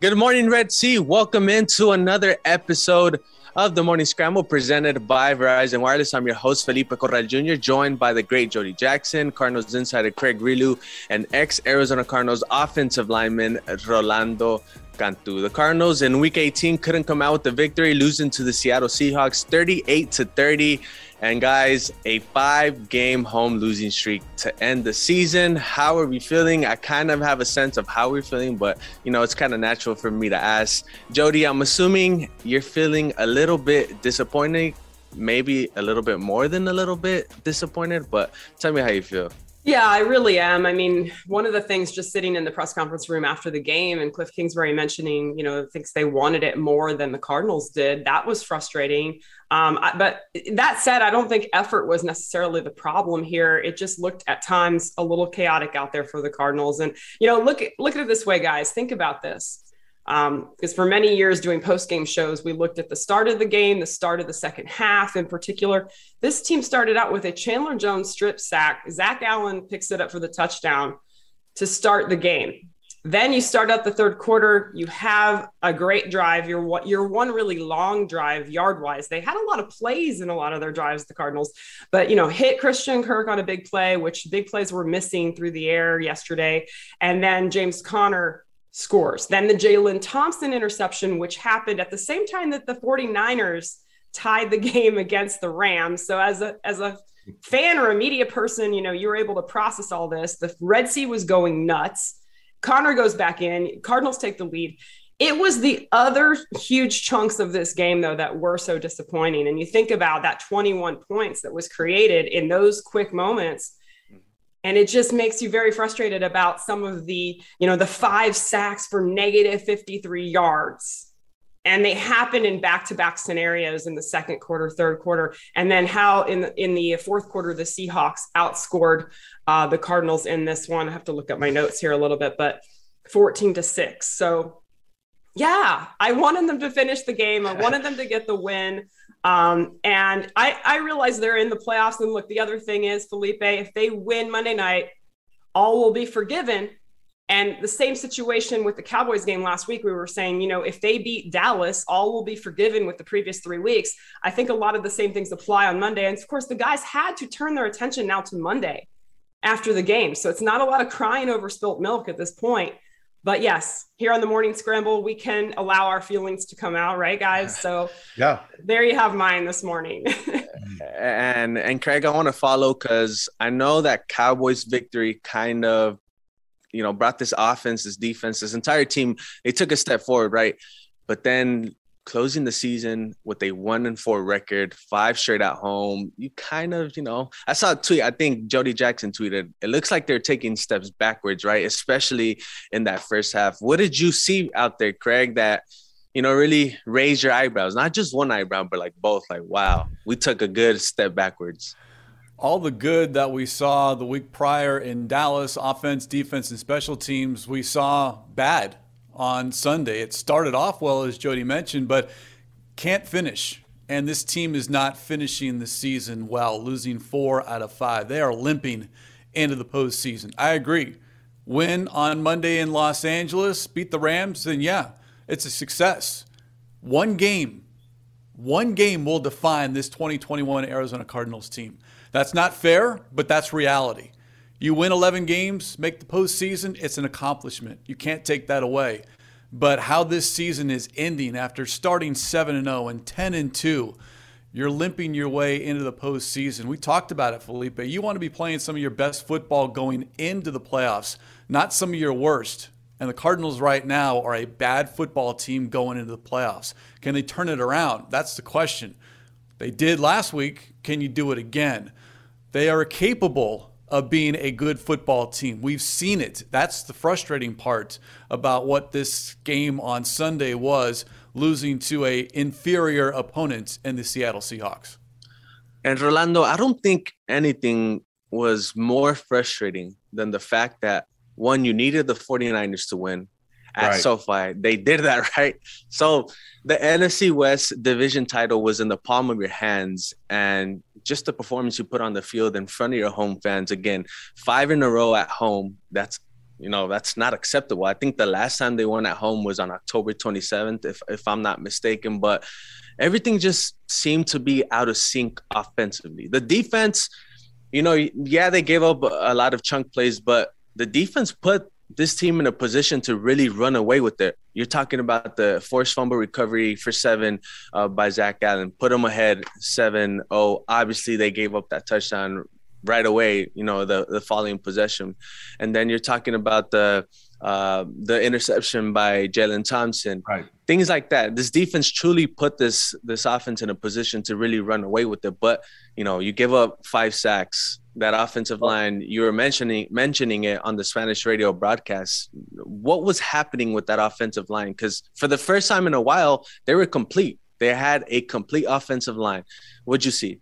Good morning, Red Sea. Welcome into another episode of the Morning Scramble presented by Verizon Wireless. I'm your host, Felipe Corral Jr., joined by the great Jody Jackson, Cardinals insider Craig Grialou, and ex Arizona Cardinals offensive lineman Rolando Cantu. The Cardinals in week 18 couldn't come out with the victory, losing to the Seattle Seahawks 38 to 30. And guys, a five game home losing streak to end the season. How are we feeling? I kind of have a sense of how we're feeling, but you know, it's kind of natural for me to ask. Jody, I'm assuming you're feeling a little bit disappointed, maybe a little bit more than a little bit disappointed, but tell me how you feel. Yeah, I really am. I mean, one of the things just sitting in the press conference room after the game and Cliff Kingsbury mentioning, you know, thinks they wanted it more than the Cardinals did. That was frustrating. Um, but that said, I don't think effort was necessarily the problem here. It just looked at times a little chaotic out there for the Cardinals. And, you know, look, look at it this way, guys. Think about this because um, for many years doing post game shows, we looked at the start of the game, the start of the second half in particular. This team started out with a Chandler Jones strip sack. Zach Allen picks it up for the touchdown to start the game. Then you start out the third quarter. You have a great drive. You're you're one really long drive yard wise. They had a lot of plays in a lot of their drives, the Cardinals, but you know, hit Christian Kirk on a big play, which big plays were missing through the air yesterday. And then James Conner scores. Then the Jalen Thompson interception, which happened at the same time that the 49ers tied the game against the Rams. So as a as a fan or a media person, you know, you were able to process all this. The Red Sea was going nuts. Conner goes back in. Cardinals take the lead. It was the other huge chunks of this game, though, that were so disappointing. And you think about that 21 points that was created in those quick moments and it just makes you very frustrated about some of the you know the five sacks for negative 53 yards. And they happen in back-to-back scenarios in the second quarter third quarter and then how in the, in the fourth quarter the seahawks outscored uh, the cardinals in this one. I have to look at my notes here a little bit but 14 to 6 so yeah i wanted them to finish the game i wanted them to get the win um, and I, I realize they're in the playoffs. And look, the other thing is, Felipe, if they win Monday night, all will be forgiven. And the same situation with the Cowboys game last week, we were saying, you know, if they beat Dallas, all will be forgiven with the previous three weeks. I think a lot of the same things apply on Monday. And of course, the guys had to turn their attention now to Monday after the game. So it's not a lot of crying over spilt milk at this point but yes, here on the morning scramble, we can allow our feelings to come out, right, guys? So yeah, there you have mine this morning. and and Craig, I want to follow because I know that Cowboys victory kind of, you know, brought this offense, this defense, this entire team. They took a step forward, right? But then closing the season with a one and four record, five straight at home, you kind of, you know, I saw a tweet. I think Jody Jackson tweeted, it looks like they're taking steps backwards, right? Especially in that first half. What did you see out there, Craig, that, you know, really raised your eyebrows? Not just one eyebrow, but like both. Like, wow, we took a good step backwards all the good that we saw the week prior in Dallas, offense, defense, and special teams, we saw bad on Sunday. It started off well, as Jody mentioned, but can't finish. And this team is not finishing the season well, losing four out of five. They are limping into the postseason. I agree. Win on Monday in Los Angeles, beat the Rams, then yeah, it's a success. One game, one game will define this 2021 Arizona Cardinals team. That's not fair, but that's reality. You win 11 games, make the postseason, it's an accomplishment. You can't take that away. But how this season is ending after starting 7 and 0 and 10 and 2, you're limping your way into the postseason. We talked about it, Felipe. You want to be playing some of your best football going into the playoffs, not some of your worst. And the Cardinals right now are a bad football team going into the playoffs. Can they turn it around? That's the question. They did last week. Can you do it again? They are capable of being a good football team. We've seen it. That's the frustrating part about what this game on Sunday was, losing to a inferior opponent in the Seattle Seahawks. And Rolando, I don't think anything was more frustrating than the fact that one, you needed the 49ers to win at right. SoFi. They did that, right? So the NFC West division title was in the palm of your hands. And just the performance you put on the field in front of your home fans, again, five in a row at home, that's you know that's not acceptable. I think the last time they won at home was on October 27th, if if I'm not mistaken. But everything just seemed to be out of sync offensively. The defense, you know, yeah, they gave up a lot of chunk plays, but the defense put this team in a position to really run away with it. You're talking about the forced fumble recovery for seven uh, by Zach Allen, put them ahead 7 0. Obviously, they gave up that touchdown right away, you know, the, the following possession. And then you're talking about the uh, the interception by Jalen Thompson, right. things like that. This defense truly put this this offense in a position to really run away with it. But you know, you give up five sacks. That offensive line, you were mentioning mentioning it on the Spanish radio broadcast. What was happening with that offensive line? Because for the first time in a while, they were complete. They had a complete offensive line. What'd you see?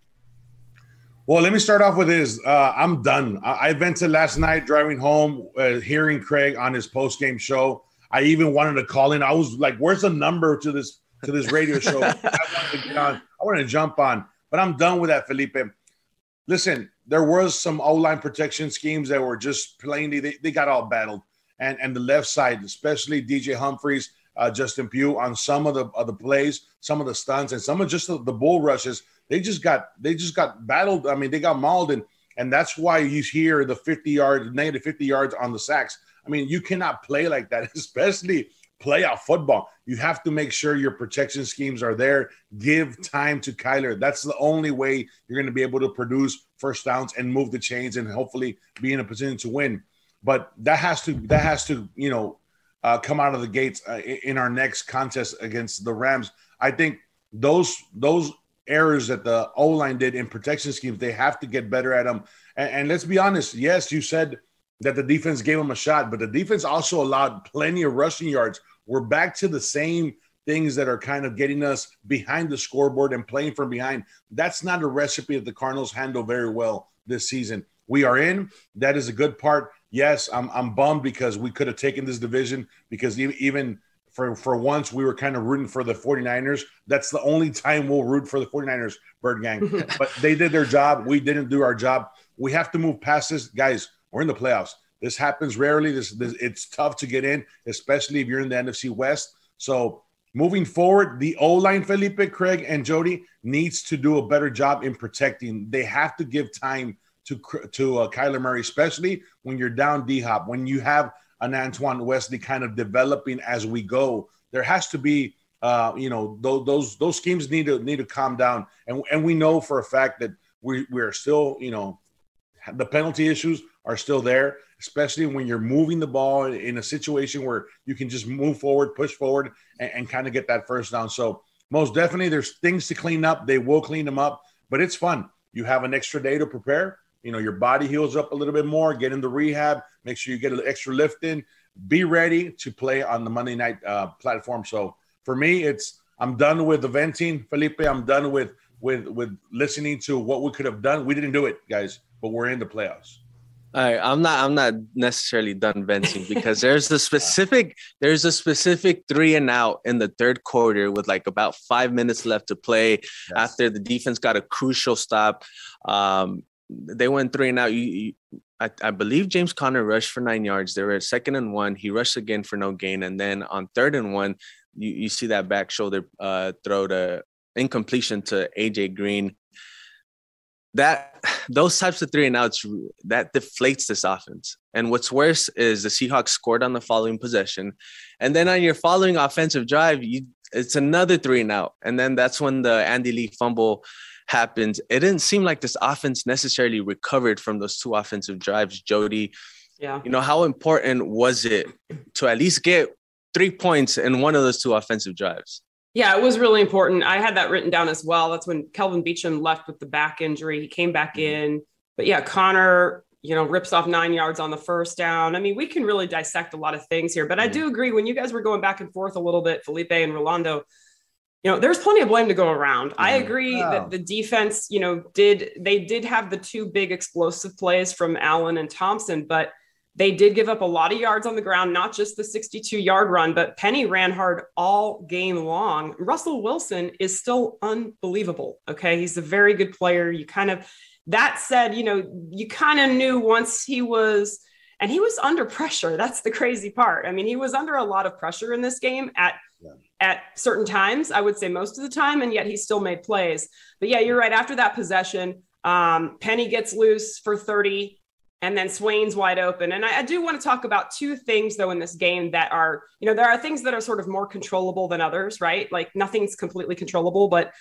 Well, let me start off with this. Uh, I'm done. I, I vented last night driving home, uh, hearing Craig on his post game show. I even wanted to call in. I was like, "Where's the number to this to this radio show?" I wanted to get on. I wanted to jump on, but I'm done with that, Felipe. Listen, there was some O line protection schemes that were just plainly they, they got all battled, and and the left side, especially DJ Humphries, uh, Justin Pugh, on some of the of the plays, some of the stunts, and some of just the, the bull rushes they just got they just got battled. I mean, they got mauled, and and that's why you hear the 50 yards, negative 50 yards on the sacks. I mean, you cannot play like that, especially playoff football. You have to make sure your protection schemes are there. Give time to Kyler. That's the only way you're going to be able to produce first downs and move the chains and hopefully be in a position to win. But that has to that has to you know uh, come out of the gates uh, in our next contest against the Rams. I think those those errors that the O line did in protection schemes. They have to get better at them. And, and, let's be honest. Yes, you said that the defense gave them a shot, but the defense also allowed plenty of rushing yards. We're back to the same things that are kind of getting us behind the scoreboard and playing from behind. That's not a recipe that the Cardinals handle very well this season. We are in. That is a good part. Yes, I'm, I'm bummed because we could have taken this division because even for for once we were kind of rooting for the 49ers. That's the only time we'll root for the 49ers, Bird Gang. but they did their job. We didn't do our job. We have to move past this. Guys, we're in the playoffs. This happens rarely. This, this it's tough to get in, especially if you're in the NFC West. So moving forward, the O line, Felipe, Craig, and Jody needs to do a better job in protecting. They have to give time to to uh, Kyler Murray, especially when you're down D Hop, when you have an Antoine Wesley kind of developing as we go. There has to be, uh, you know, those those those schemes need to need to calm down, and and we know for a fact that we we are still, you know, the penalty issues are still there, especially when you're moving the ball in a situation where you can just move forward, push forward, and, and kind of get that first down. So most definitely, there's things to clean up. They will clean them up, but it's fun. You have an extra day to prepare you know, your body heals up a little bit more, get into rehab, make sure you get an extra lift in, be ready to play on the Monday night uh, platform. So for me, it's I'm done with the venting, Felipe. I'm done with with with listening to what we could have done. We didn't do it, guys, but we're in the playoffs. All right, I'm not. I'm not necessarily done venting because there's a specific. There's a specific three and out in the third quarter with like about five minutes left to play yes. after the defense got a crucial stop. Um, they went three and out. You, you I, I, believe James Conner rushed for nine yards. They were at second and one. He rushed again for no gain, and then on third and one, you, you see that back shoulder uh, throw to incompletion to AJ Green. That those types of three and outs that deflates this offense. And what's worse is the Seahawks scored on the following possession, and then on your following offensive drive, you it's another three and out, and then that's when the Andy Lee fumble happened, it didn't seem like this offense necessarily recovered from those two offensive drives. Jody, yeah, you know, how important was it to at least get three points in one of those two offensive drives? Yeah, it was really important. I had that written down as well. That's when Kelvin Beachum left with the back injury. He came back mm-hmm. in. But yeah, Conner, you know, rips off nine yards on the first down. I mean, we can really dissect a lot of things here. But mm-hmm. I do agree when you guys were going back and forth a little bit, Felipe and Rolando, you know, there's plenty of blame to go around. Mm-hmm. I agree wow. that the defense, you know, did they did have the two big explosive plays from Allen and Thompson, but they did give up a lot of yards on the ground, not just the 62 yard run, but Penny ran hard all game long. Russell Wilson is still unbelievable. Okay. He's a very good player. You kind of, that said, you know, you kind of knew once he was and he was under pressure. That's the crazy part. I mean, he was under a lot of pressure in this game at yeah. At certain times. I would say most of the time, and yet he still made plays. But yeah, you're right. After that possession, um, Penny gets loose for 30 and then Swain's wide open. And I, I, do want to talk about two things though in this game that are, you know, there are things that are sort of more controllable than others, right? Like nothing's completely controllable, but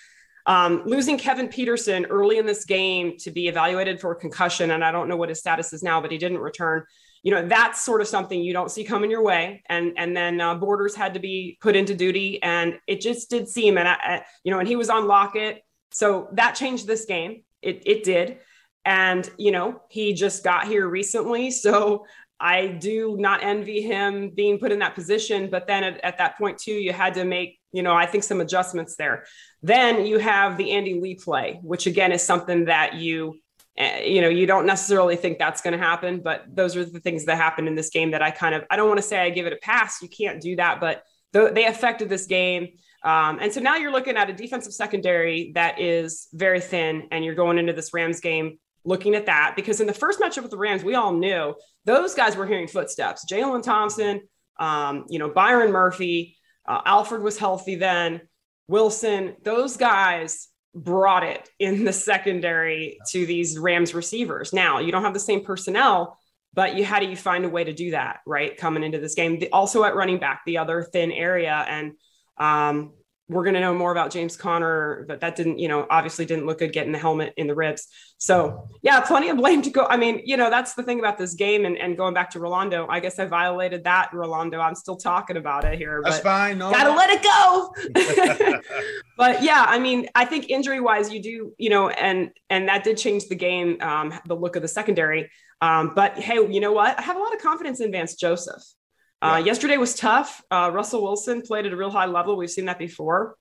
um, losing Kevin Peterson early in this game to be evaluated for concussion, and I don't know what his status is now, but he didn't return. You know, that's sort of something you don't see coming your way. And and then uh, Borders had to be put into duty, and it just did seem, and I, I, you know, and he was on Lockett, so that changed this game. It it did. And, you know, he just got here recently. So I do not envy him being put in that position. But then at, at, that point, too, you had to make, you know, I think some adjustments there. Then you have the Andy Lee play, which again is something that you, uh, you know, you don't necessarily think that's going to happen. But those are the things that happened in this game that I kind of, I don't want to say I give it a pass. You can't do that. But th- they affected this game. Um, and so now you're looking at a defensive secondary that is very thin, and you're going into this Rams game looking at that because in the first matchup with the Rams, we all knew those guys were hearing footsteps. Jalen Thompson, um, you know, Byron Murphy, uh, Alford was healthy then, Wilson, those guys brought it in the secondary to these Rams receivers. Now, you don't have the same personnel, but you how do you find a way to do that, right? Coming into this game, the, also at running back, the other thin area. And um, we're going to know more about James Conner, but that didn't, you know, obviously didn't look good getting the helmet in the ribs. So, yeah, plenty of blame to go. I mean, you know, that's the thing about this game. And, and going back to Rolando, I guess I violated that, Rolando. I'm still talking about it here. That's fine. No, gotta let it go. but yeah, I mean, I think injury wise, you do, you know, and and that did change the game, um, the look of the secondary. Um, but hey, you know what? I have a lot of confidence in Vance Joseph. Uh, yesterday was tough. Uh, Russell Wilson played at a real high level. We've seen that before.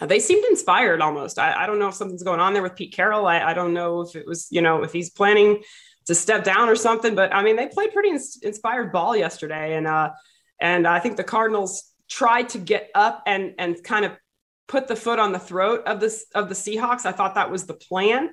Uh, they seemed inspired almost. I, I, don't know if something's going on there with Pete Carroll. I, I, don't know if it was, you know, if he's planning to step down or something. But I mean, they played pretty ins- inspired ball yesterday, and uh, and I think the Cardinals tried to get up and and kind of put the foot on the throat of this of the Seahawks. I thought that was the plan.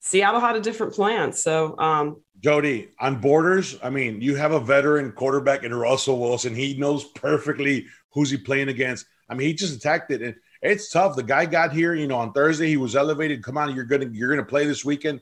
Seattle had a different plan. So um, Jody, on borders, I mean, you have a veteran quarterback in Russell Wilson. He knows perfectly who's he playing against. I mean, he just attacked it, and it's tough. The guy got here, you know, on Thursday. He was elevated. Come on, you're gonna you're gonna play this weekend.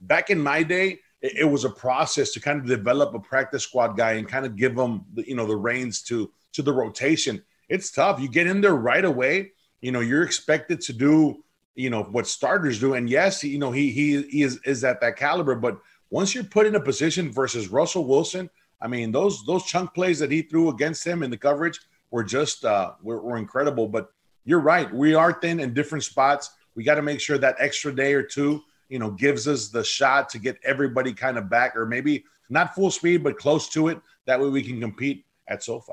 Back in my day, it, it was a process to kind of develop a practice squad guy and kind of give him, the, you know, the reins to to the rotation. It's tough. You get in there right away. You know, you're expected to do, you know, what starters do. And yes, you know, he he, he is is at that caliber, but once you're put in a position versus Russell Wilson, I mean, those those chunk plays that he threw against him in the coverage were just uh, were, were incredible. But you're right, we are thin in different spots. We got to make sure that extra day or two, you know, gives us the shot to get everybody kind of back, or maybe not full speed, but close to it. That way, we can compete at SoFi.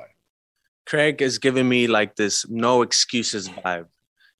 Craig is giving me like this no excuses vibe.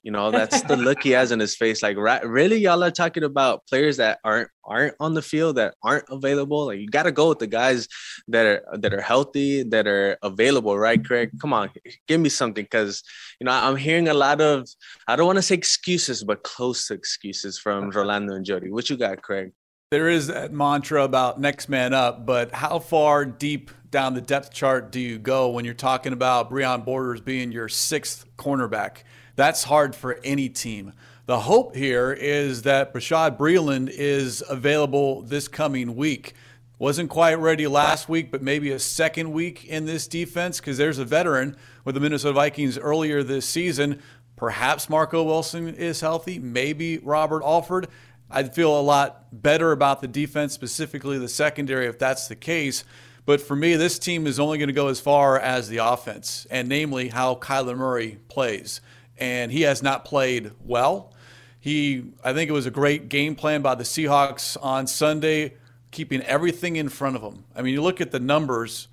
You know, that's the look he has in his face. Like, right, really, y'all are talking about players that aren't aren't on the field, that aren't available. Like, you got to go with the guys that are that are healthy, that are available, right, Craig? Come on, give me something, because you know I'm hearing a lot of I don't want to say excuses, but close to excuses from Rolando and Jody. What you got, Craig? There is that mantra about next man up, but how far deep down the depth chart do you go when you're talking about Breon Borders being your sixth cornerback? That's hard for any team. The hope here is that Bashaud Breeland is available this coming week. Wasn't quite ready last week, but maybe a second week in this defense because there's a veteran with the Minnesota Vikings earlier this season. Perhaps Marco Wilson is healthy, maybe Robert Alford. I'd feel a lot better about the defense, specifically the secondary, if that's the case. But for me, this team is only going to go as far as the offense, and namely how Kyler Murray plays and he has not played well. He, I think it was a great game plan by the Seahawks on Sunday, keeping everything in front of him. I mean, you look at the numbers.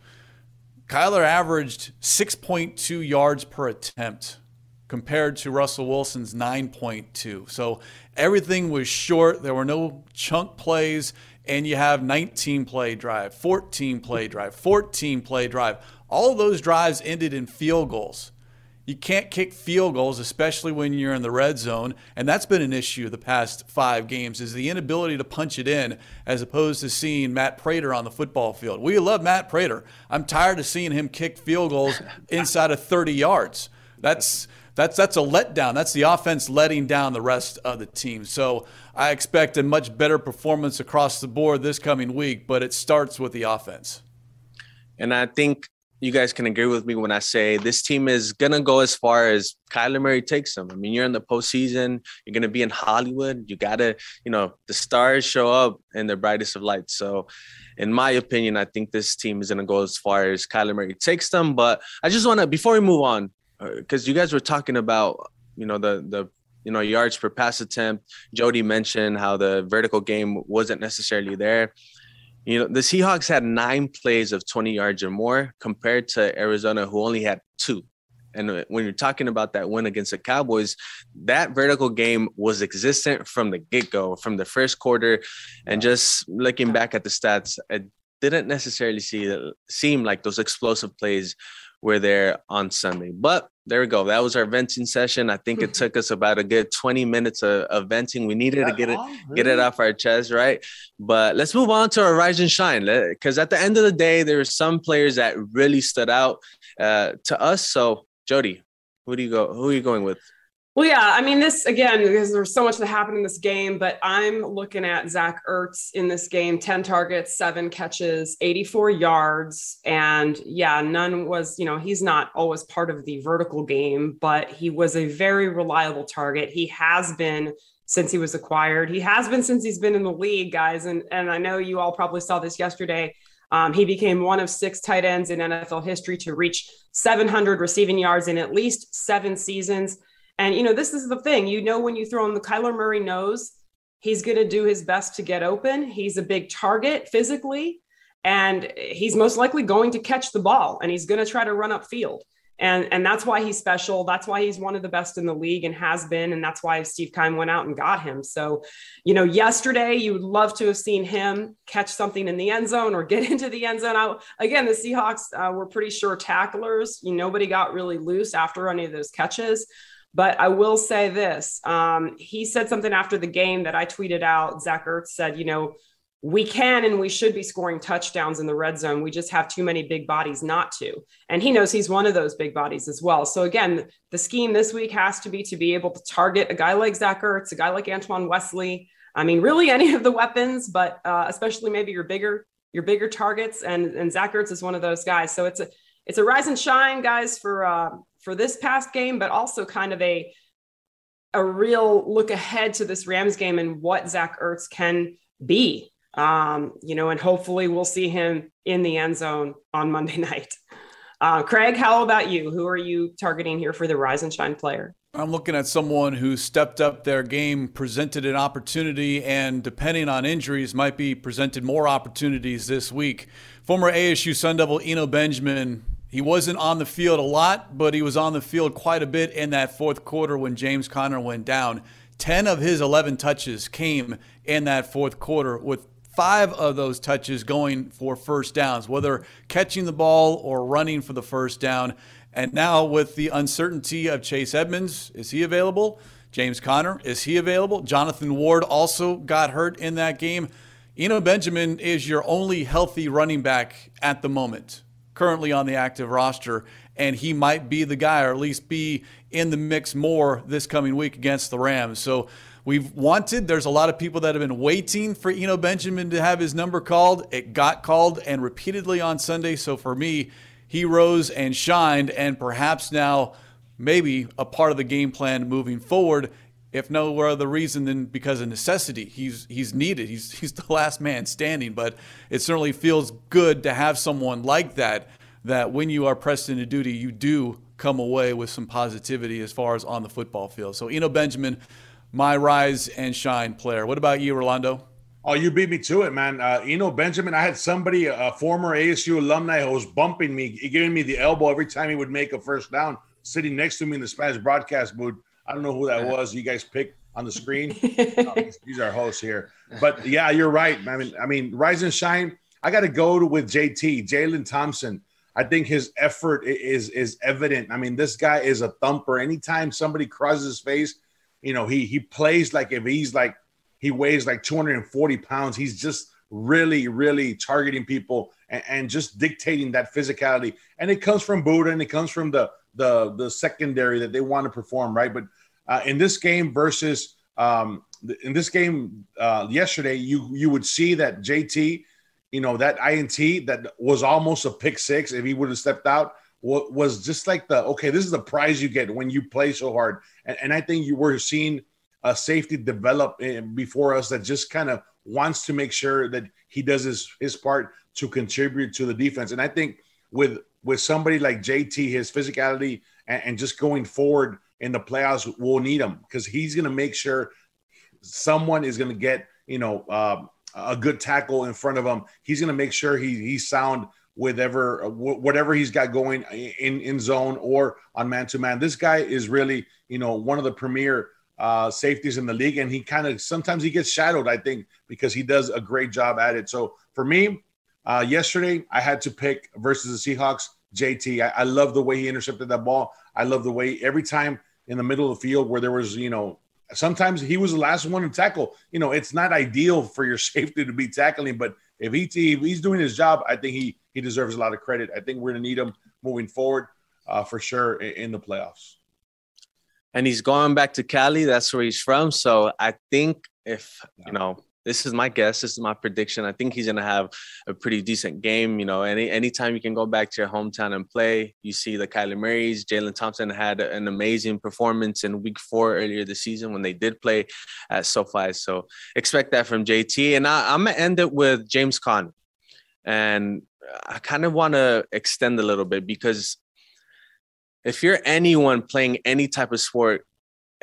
Kyler averaged 6.2 yards per attempt compared to Russell Wilson's 9.2. So everything was short. There were no chunk plays, and you have 19 play drive, 14 play drive, 14 play drive. All of those drives ended in field goals. You can't kick field goals, especially when you're in the red zone, and that's been an issue the past five games. Is the inability to punch it in, as opposed to seeing Matt Prater on the football field. We love Matt Prater. I'm tired of seeing him kick field goals inside of 30 yards. That's that's that's a letdown. That's the offense letting down the rest of the team. So I expect a much better performance across the board this coming week, but it starts with the offense. And I think you guys can agree with me when I say this team is gonna go as far as Kyler Murray takes them. I mean, you're in the postseason, you're gonna be in Hollywood. You gotta, you know, the stars show up in the brightest of lights. So, in my opinion, I think this team is gonna go as far as Kyler Murray takes them. But I just wanna, before we move on, because uh, you guys were talking about you know the the you know yards per pass attempt. Jody mentioned how the vertical game wasn't necessarily there. You know the Seahawks had nine plays of 20 yards or more compared to Arizona, who only had two. And uh, when you're talking about that win against the Cowboys, that vertical game was existent from the get go, from the first quarter. And just looking back at the stats, it didn't necessarily see seem like those explosive plays were there on Sunday. But there we go. That was our venting session. I think it took us about a good 20 minutes of, of venting. We needed to get it really? get it off our chest, right? But let's move on to our rise and shine. Because at the end of the day, there are some players that really stood out uh, to us. So, Jody, who do you go? Who are you going with? Well, yeah, I mean, this again, because there's so much that happened in this game, but I'm looking at Zach Ertz in this game 10 targets, seven catches, 84 yards. And yeah, none was, you know, he's not always part of the vertical game, but he was a very reliable target. He has been since he was acquired. He has been since he's been in the league, guys. And, and I know you all probably saw this yesterday. Um, he became one of six tight ends in NFL history to reach 700 receiving yards in at least seven seasons. And, you know, this is the thing you know, when you throw him the Kyler Murray knows he's going to do his best to get open. He's a big target physically, and he's most likely going to catch the ball and he's going to try to run up field. And, and that's why he's special. That's why he's one of the best in the league and has been. And that's why Steve Keim went out and got him. So, you know, yesterday you would love to have seen him catch something in the end zone or get into the end zone. I, again, the Seahawks uh, were pretty sure tacklers. You nobody got really loose after any of those catches. But I will say this um, he said something after the game that I tweeted out. Zach Ertz said, you know, we can and we should be scoring touchdowns in the red zone. We just have too many big bodies not to. And he knows he's one of those big bodies as well. So again, the scheme this week has to be to be able to target a guy like Zach Ertz, a guy like Antoine Wesley. I mean, really any of the weapons, but uh, especially maybe your bigger your bigger targets. And and Zach Ertz is one of those guys. So it's a it's a rise and shine, guys, for uh, for this past game, but also kind of a a real look ahead to this Rams game and what Zach Ertz can be. Um, you know, and hopefully we'll see him in the end zone on Monday night. Uh, Craig, how about you? Who are you targeting here for the rise and shine player? I'm looking at someone who stepped up their game, presented an opportunity, and depending on injuries, might be presented more opportunities this week. Former ASU Sun Devil Eno Benjamin he wasn't on the field a lot, but he was on the field quite a bit in that fourth quarter when James Conner went down. 10 of his 11 touches came in that fourth quarter, with five of those touches going for first downs, whether catching the ball or running for the first down. And now, with the uncertainty of Chase Edmonds, is he available? James Conner, is he available? Jonathan Ward also got hurt in that game. Eno Benjamin is your only healthy running back at the moment currently on the active roster, and he might be the guy, or at least be in the mix more this coming week against the Rams. So we've wanted, there's a lot of people that have been waiting for Eno Benjamin to have his number called. It got called and repeatedly on Sunday. So for me, he rose and shined, and perhaps now maybe a part of the game plan moving forward if no other reason than because of necessity. He's he's needed. He's he's the last man standing. But it certainly feels good to have someone like that. That when you are pressed into duty, you do come away with some positivity as far as on the football field. So Eno Benjamin, my rise and shine player. What about you, Rolando? Oh, you beat me to it, man. Uh, Eno Benjamin, I had somebody, a former ASU alumni, who was bumping me, giving me the elbow every time he would make a first down, sitting next to me in the Spanish broadcast booth. I don't know who that was. You guys picked on the screen. oh, these are hosts here, but yeah, you're right. I mean, I mean, rise and shine. I got to go with JT, Jalen Thompson. I think his effort is is evident. I mean, this guy is a thumper. Anytime somebody crosses his face, you know, he he plays like if he's like he weighs like 240 pounds. He's just really, really targeting people and, and just dictating that physicality. And it comes from Budda and it comes from the the the secondary that they want to perform, right? But uh, in this game versus um, in this game uh, yesterday, you you would see that JT, you know, that INT that was almost a pick six if he would have stepped out was just like the okay, this is the prize you get when you play so hard. And, and I think you were seeing a safety develop before us that just kind of wants to make sure that he does his his part to contribute to the defense. And I think with with somebody like JT, his physicality and, and just going forward in the playoffs, we'll need him because he's going to make sure someone is going to get you know um, a good tackle in front of him. He's going to make sure he he's sound with ever whatever he's got going in in zone or on man to man. This guy is really you know one of the premier uh, safeties in the league, and he kind of sometimes he gets shadowed. I think because he does a great job at it. So for me, uh, yesterday I had to pick versus the Seahawks. JT, I, I love the way he intercepted that ball. I love the way every time in the middle of the field where there was you know sometimes he was the last one to tackle. You know, it's not ideal for your safety to be tackling, but if, he, if he's doing his job, I think he he deserves a lot of credit. I think we're going to need him moving forward uh, for sure in, in, the playoffs. And he's going back to Cali. That's where he's from. So I think if you know this is my guess. This is my prediction. I think he's going to have a pretty decent game. You know, any anytime you can go back to your hometown and play, you see the Kyler Murray's. Jalen Thompson had an amazing performance in Week Four earlier this season when they did play at SoFi. So expect that from JT. And I, am gonna end it with James Conner, and I kind of want to extend a little bit because if you're anyone playing any type of sport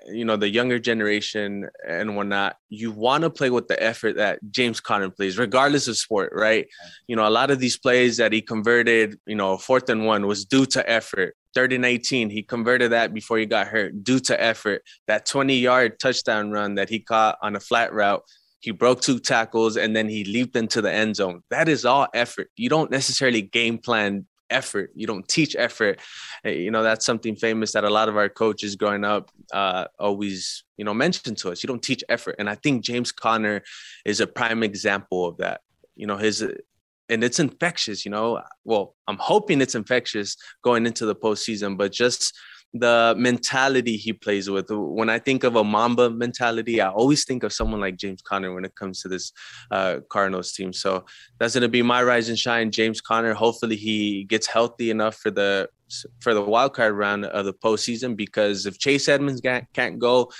you know the younger generation and whatnot you want to play with the effort that james conner plays regardless of sport right you know a lot of these plays that he converted you know fourth and one was due to effort third and 18 he converted that before he got hurt due to effort that 20 yard touchdown run that he caught on a flat route he broke two tackles and then he leaped into the end zone. That is all effort. You don't necessarily game plan effort. You don't teach effort. Eh, you know, that's something famous that a lot of our coaches growing up uh, always, you know, mentioned to us. You don't teach effort. And I think James Conner is a prime example of that. You know, his and it's infectious, you know. Well, I'm hoping it's infectious going into the postseason, but just the mentality he plays with. When I think of a Mamba mentality, I always think of someone like James Conner when it comes to this uh, Cardinals team. So that's going to be my rise and shine, James Conner. Hopefully, he gets healthy enough for the for the wild card round of the postseason. Because if Chase Edmonds can't, go,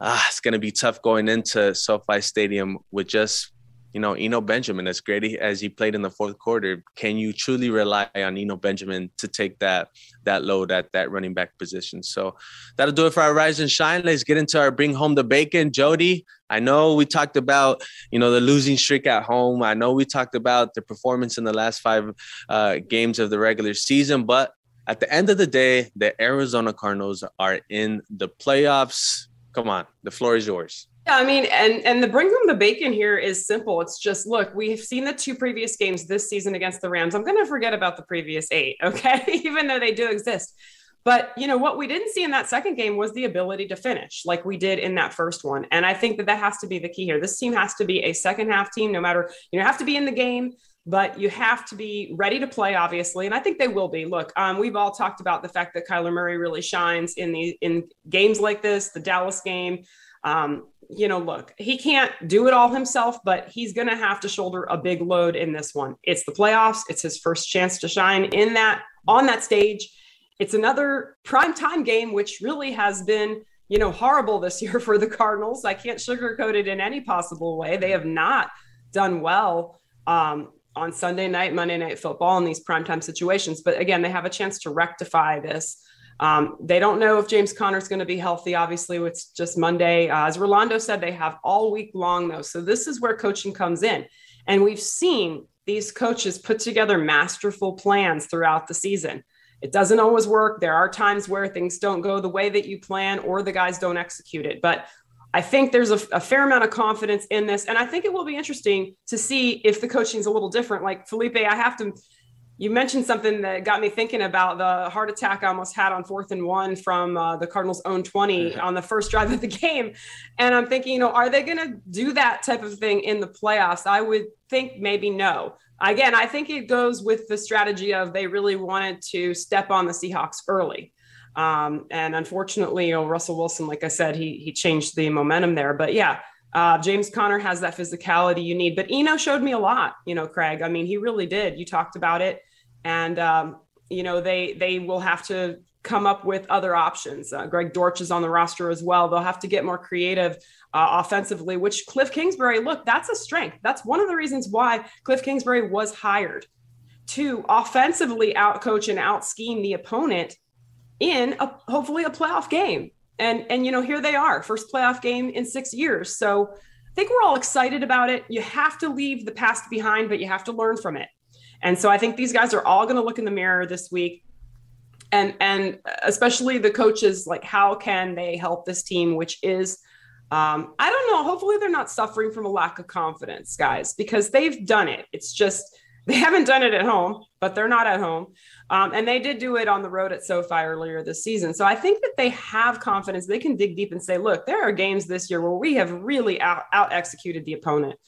uh, it's going to be tough going into SoFi Stadium with just you know, Eno Benjamin, as great as he played in the fourth quarter, can you truly rely on Eno Benjamin to take that that load at that running back position? So that'll do it for our rise and shine. Let's get into our bring home the bacon. Jody, I know we talked about you know the losing streak at home. I know we talked about the performance in the last five uh, games of the regular season, but at the end of the day, the Arizona Cardinals are in the playoffs. Come on, the floor is yours. Yeah, I mean, and and the bring home the bacon here is simple. It's just look, we've seen the two previous games this season against the Rams. I'm going to forget about the previous eight, okay? Even though they do exist. But you know what we didn't see in that second game was the ability to finish like we did in that first one. And I think that that has to be the key here. This team has to be a second half team, no matter you know have to be in the game, but you have to be ready to play, obviously. And I think they will be. Look, um, we've all talked about the fact that Kyler Murray really shines in the in games like this, the Dallas game. Um, you know, look, he can't do it all himself, but he's going to have to shoulder a big load in this one. It's the playoffs. It's his first chance to shine in that on that stage. It's another prime time game, which really has been, you know, horrible this year for the Cardinals. I can't sugarcoat it in any possible way. They have not done well um, on Sunday night, Monday night football in these primetime situations. But again, they have a chance to rectify this um, they don't know if James Conner is going to be healthy. Obviously, it's just Monday. Uh, as Rolando said, they have all week long, though. So this is where coaching comes in. And we've seen these coaches put together masterful plans throughout the season. It doesn't always work. There are times where things don't go the way that you plan or the guys don't execute it. But I think there's a, a, fair amount of confidence in this. And I think it will be interesting to see if the coaching is a little different. Like Felipe, I have to you mentioned something that got me thinking about the heart attack I almost had on fourth and one from uh, the Cardinals' own 20 on the first drive of the game. And I'm thinking, you know, are they going to do that type of thing in the playoffs? I would think maybe no. Again, I think it goes with the strategy of they really wanted to step on the Seahawks early. Um, and unfortunately, you know, Russell Wilson, like I said, he he changed the momentum there. But yeah, uh, James Conner has that physicality you need, but Eno showed me a lot. You know, Craig. I mean, he really did. You talked about it, and um, you know they they will have to come up with other options. Uh, Greg Dortch is on the roster as well. They'll have to get more creative uh, offensively. Which Cliff Kingsbury, look, that's a strength. That's one of the reasons why Cliff Kingsbury was hired to offensively outcoach and out scheme the opponent in a, hopefully a playoff game and and you know here they are first playoff game in six years so i think we're all excited about it you have to leave the past behind but you have to learn from it and so i think these guys are all going to look in the mirror this week and and especially the coaches like how can they help this team which is um, i don't know hopefully they're not suffering from a lack of confidence guys because they've done it it's just they haven't done it at home, but they're not at home. Um, and they did do it on the road at SoFi earlier this season. So I think that they have confidence. They can dig deep and say, look, there are games this year where we have really out, out executed the opponent.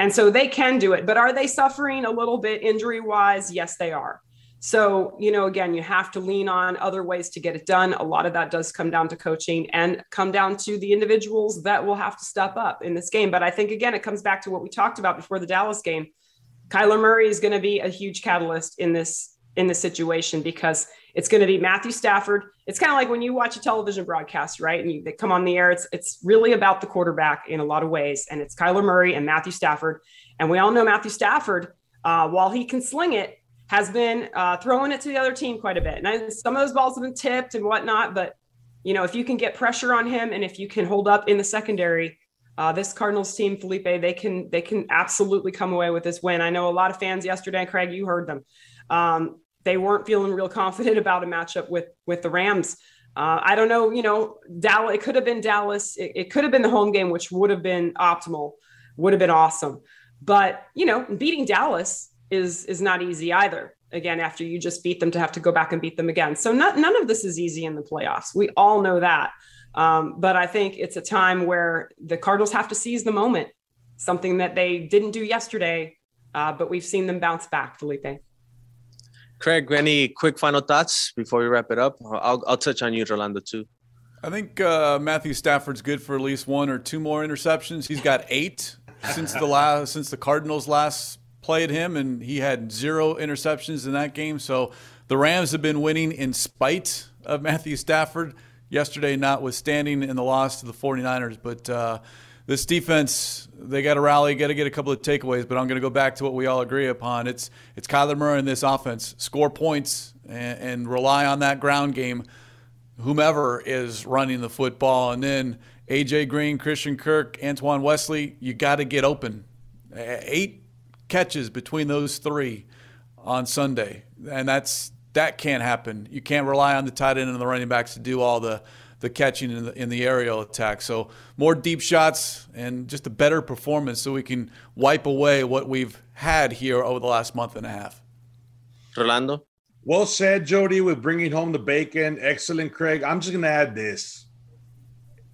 And so they can do it. But are they suffering a little bit injury wise? Yes, they are. So, you know, again, you have to lean on other ways to get it done. A lot of that does come down to coaching and come down to the individuals that will have to step up in this game. But I think, again, it comes back to what we talked about before the Dallas game Kyler Murray is going to be a huge catalyst in this in this situation because it's going to be Matthew Stafford. It's kind of like when you watch a television broadcast, right? And you, they come on the air. It's it's really about the quarterback in a lot of ways, and it's Kyler Murray and Matthew Stafford. And we all know Matthew Stafford, uh, while he can sling it, has been uh, throwing it to the other team quite a bit. And some of those balls have been tipped and whatnot, but you know if you can get pressure on him and if you can hold up in the secondary, uh, this Cardinals team, Felipe, they can they can absolutely come away with this win. I know a lot of fans yesterday, Craig, you heard them. Um, they weren't feeling real confident about a matchup with with the Rams. Uh, I don't know, you know, Dallas. It could have been Dallas. It, it could have been the home game, which would have been optimal, would have been awesome. But you know, beating Dallas is is not easy either. Again, after you just beat them, to have to go back and beat them again. So not, none of this is easy in the playoffs. We all know that. Um, but I think it's a time where the Cardinals have to seize the moment, something that they didn't do yesterday, uh, but we've seen them bounce back, Felipe. Craig, any quick final thoughts before we wrap it up? I'll, I'll touch on you, Rolando, too. I think uh, Matthew Stafford's good for at least one or two more interceptions. He's got eight since the last since the Cardinals last played him, and he had zero interceptions in that game. So the Rams have been winning in spite of Matthew Stafford yesterday, notwithstanding in the loss to the 49ers. But uh, this defense, they got to rally, got to get a couple of takeaways. But I'm going to go back to what we all agree upon. It's it's Kyler Murray in this offense. Score points and, and rely on that ground game. Whomever is running the football, and then AJ Green, Christian Kirk, Antoine Wesley, you got to get open. Eight catches between those three on Sunday, and that's that can't happen. You can't rely on the tight end and the running backs to do all the the catching in the, in the aerial attack. So more deep shots and just a better performance so we can wipe away what we've had here over the last month and a half. Rolando? Well said, Jody, with bringing home the bacon. Excellent, Craig. I'm just going to add this.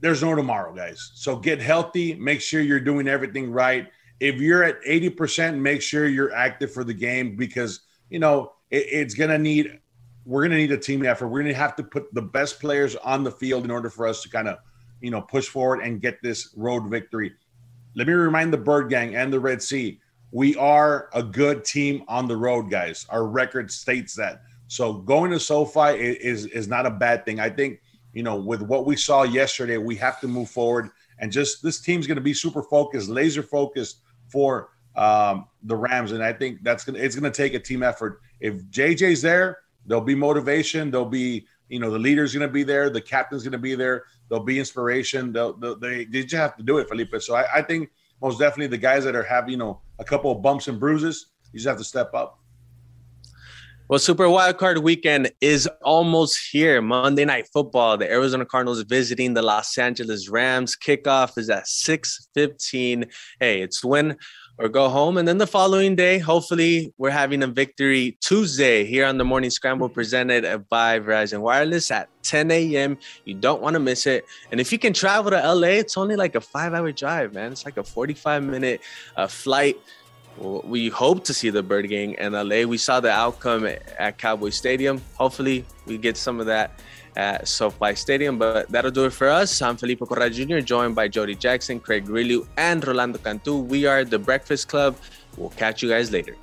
There's no tomorrow, guys. So get healthy. Make sure you're doing everything right. If you're at 80%, make sure you're active for the game because, you know, it, it's going to need we're going to need a team effort. We're going to have to put the best players on the field in order for us to kind of, you know, push forward and get this road victory. Let me remind the Bird Gang and the Red Sea, we are a good team on the road, guys. Our record states that. So going to SoFi is is not a bad thing. I think, you know, with what we saw yesterday, we have to move forward and just this team's going to be super focused, laser focused for um, the Rams, and I think that's gonna it's gonna take a team effort. If JJ's there, there'll be motivation. There'll be you know the leader's gonna be there, the captain's gonna be there. There'll be inspiration. They'll, they'll they they just have to do it, Felipe. So I, I think most definitely the guys that are have you know a couple of bumps and bruises, you just have to step up. Well, Super Wildcard Weekend is almost here. Monday Night Football. The Arizona Cardinals visiting the Los Angeles Rams. Kickoff is at 6:15. Hey, it's when or go home. And then the following day, hopefully, we're having a victory Tuesday here on the Morning Scramble presented by Verizon Wireless at 10 a.m. You don't want to miss it. And if you can travel to LA, it's only like a five hour drive, man. It's like a 45 minute uh, flight. We hope to see the Bird Gang in LA. We saw the outcome at Cowboy Stadium. Hopefully, we get some of that at SoFi Stadium. But that'll do it for us. I'm Felipe Corral Jr., joined by Jody Jackson, Craig Grialou, and Rolando Cantu. We are the Breakfast Club. We'll catch you guys later.